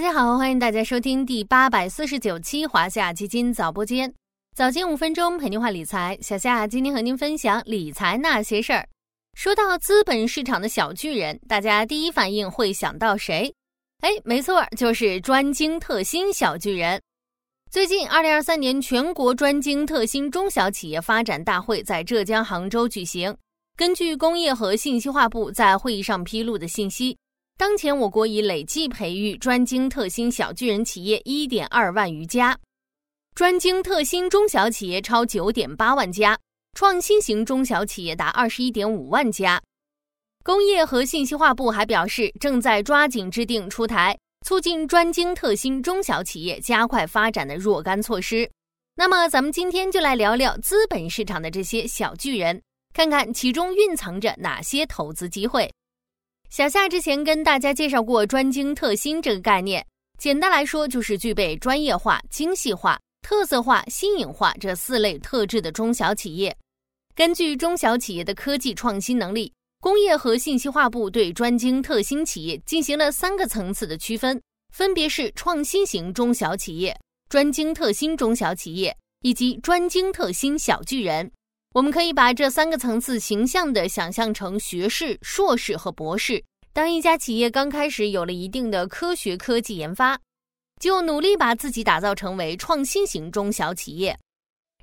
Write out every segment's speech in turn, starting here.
大家好，欢迎大家收听第八百四十九期华夏基金早播间，早间五分钟陪您话理财。小夏今天和您分享理财那些事儿。说到资本市场的小巨人，大家第一反应会想到谁？哎，没错，就是专精特新小巨人。最近，二零二三年全国专精特新中小企业发展大会在浙江杭州举行。根据工业和信息化部在会议上披露的信息，当前我国已累计培育专精特新小巨人企业一点二万余家，专精特新中小企业超九点八万家。创新型中小企业达二十一点五万家。工业和信息化部还表示，正在抓紧制定出台促进专精特新中小企业加快发展的若干措施。那么，咱们今天就来聊聊资本市场的这些小巨人，看看其中蕴藏着哪些投资机会。小夏之前跟大家介绍过专精特新这个概念，简单来说就是具备专业化、精细化。特色化、新颖化这四类特质的中小企业，根据中小企业的科技创新能力，工业和信息化部对专精特新企业进行了三个层次的区分，分别是创新型中小企业、专精特新中小企业以及专精特新小巨人。我们可以把这三个层次形象地想象成学士、硕士和博士。当一家企业刚开始有了一定的科学科技研发。就努力把自己打造成为创新型中小企业，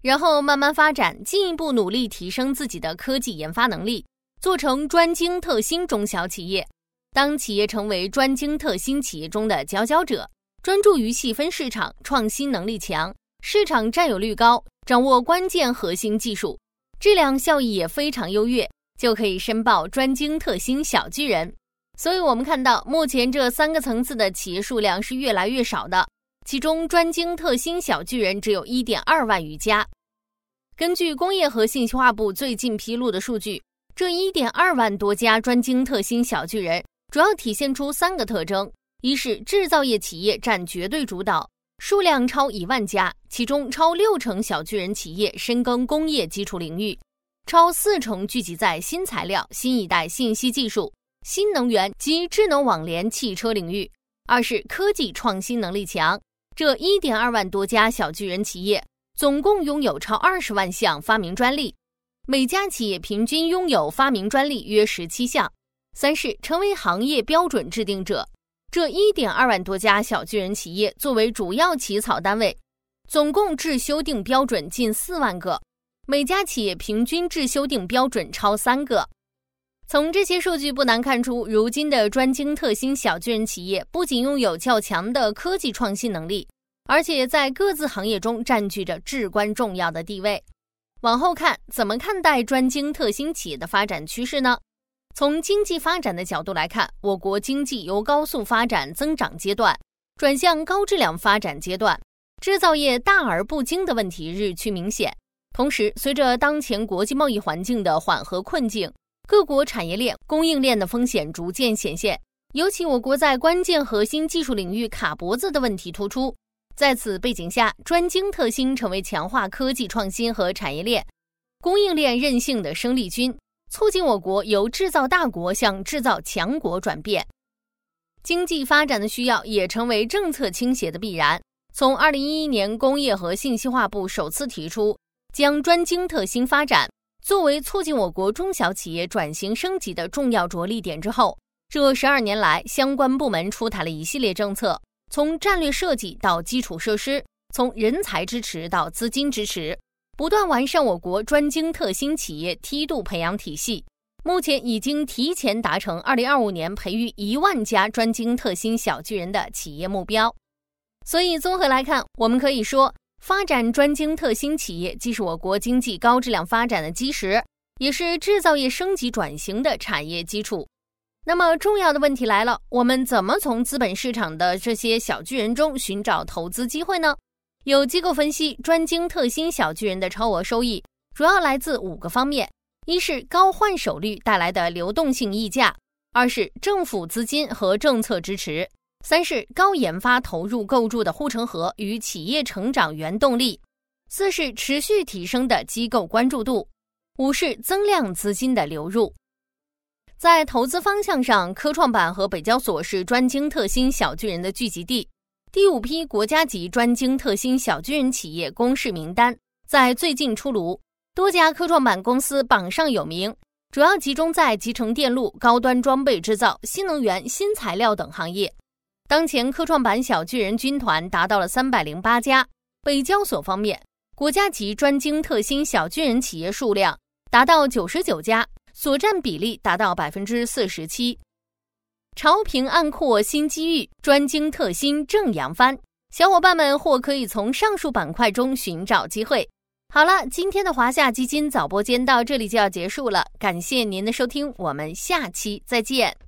然后慢慢发展，进一步努力提升自己的科技研发能力，做成专精特新中小企业。当企业成为专精特新企业中的佼佼者，专注于细分市场，创新能力强，市场占有率高，掌握关键核心技术，质量效益也非常优越，就可以申报专精特新小巨人。所以，我们看到目前这三个层次的企业数量是越来越少的，其中专精特新小巨人只有一点二万余家。根据工业和信息化部最近披露的数据，这一点二万多家专精特新小巨人主要体现出三个特征：一是制造业企业占绝对主导，数量超一万家，其中超六成小巨人企业深耕工业基础领域，超四成聚集在新材料、新一代信息技术。新能源及智能网联汽车领域，二是科技创新能力强。这一点二万多家小巨人企业，总共拥有超二十万项发明专利，每家企业平均拥有发明专利约十七项。三是成为行业标准制定者。这一点二万多家小巨人企业作为主要起草单位，总共制修订标准近四万个，每家企业平均制修订标准超三个。从这些数据不难看出，如今的专精特新小巨人企业不仅拥有较强的科技创新能力，而且在各自行业中占据着至关重要的地位。往后看，怎么看待专精特新企业的发展趋势呢？从经济发展的角度来看，我国经济由高速发展增长阶段转向高质量发展阶段，制造业大而不精的问题日趋明显。同时，随着当前国际贸易环境的缓和困境，各国产业链、供应链的风险逐渐显现，尤其我国在关键核心技术领域卡脖子的问题突出。在此背景下，专精特新成为强化科技创新和产业链、供应链韧性的生力军，促进我国由制造大国向制造强国转变。经济发展的需要也成为政策倾斜的必然。从二零一一年，工业和信息化部首次提出将专精特新发展。作为促进我国中小企业转型升级的重要着力点之后，这十二年来，相关部门出台了一系列政策，从战略设计到基础设施，从人才支持到资金支持，不断完善我国专精特新企业梯度培养体系。目前已经提前达成二零二五年培育一万家专精特新小巨人的企业目标。所以，综合来看，我们可以说。发展专精特新企业，既是我国经济高质量发展的基石，也是制造业升级转型的产业基础。那么，重要的问题来了：我们怎么从资本市场的这些小巨人中寻找投资机会呢？有机构分析，专精特新小巨人的超额收益主要来自五个方面：一是高换手率带来的流动性溢价；二是政府资金和政策支持。三是高研发投入构筑的护城河与企业成长原动力，四是持续提升的机构关注度，五是增量资金的流入。在投资方向上，科创板和北交所是专精特新小巨人的聚集地。第五批国家级专精特新小巨人企业公示名单在最近出炉，多家科创板公司榜上有名，主要集中在集成电路、高端装备制造、新能源、新材料等行业。当前科创板小巨人军团达到了三百零八家。北交所方面，国家级专精特新小巨人企业数量达到九十九家。所占比例达到百分之四十七，潮平暗阔新机遇，专精特新正扬帆，小伙伴们或可以从上述板块中寻找机会。好了，今天的华夏基金早播间到这里就要结束了，感谢您的收听，我们下期再见。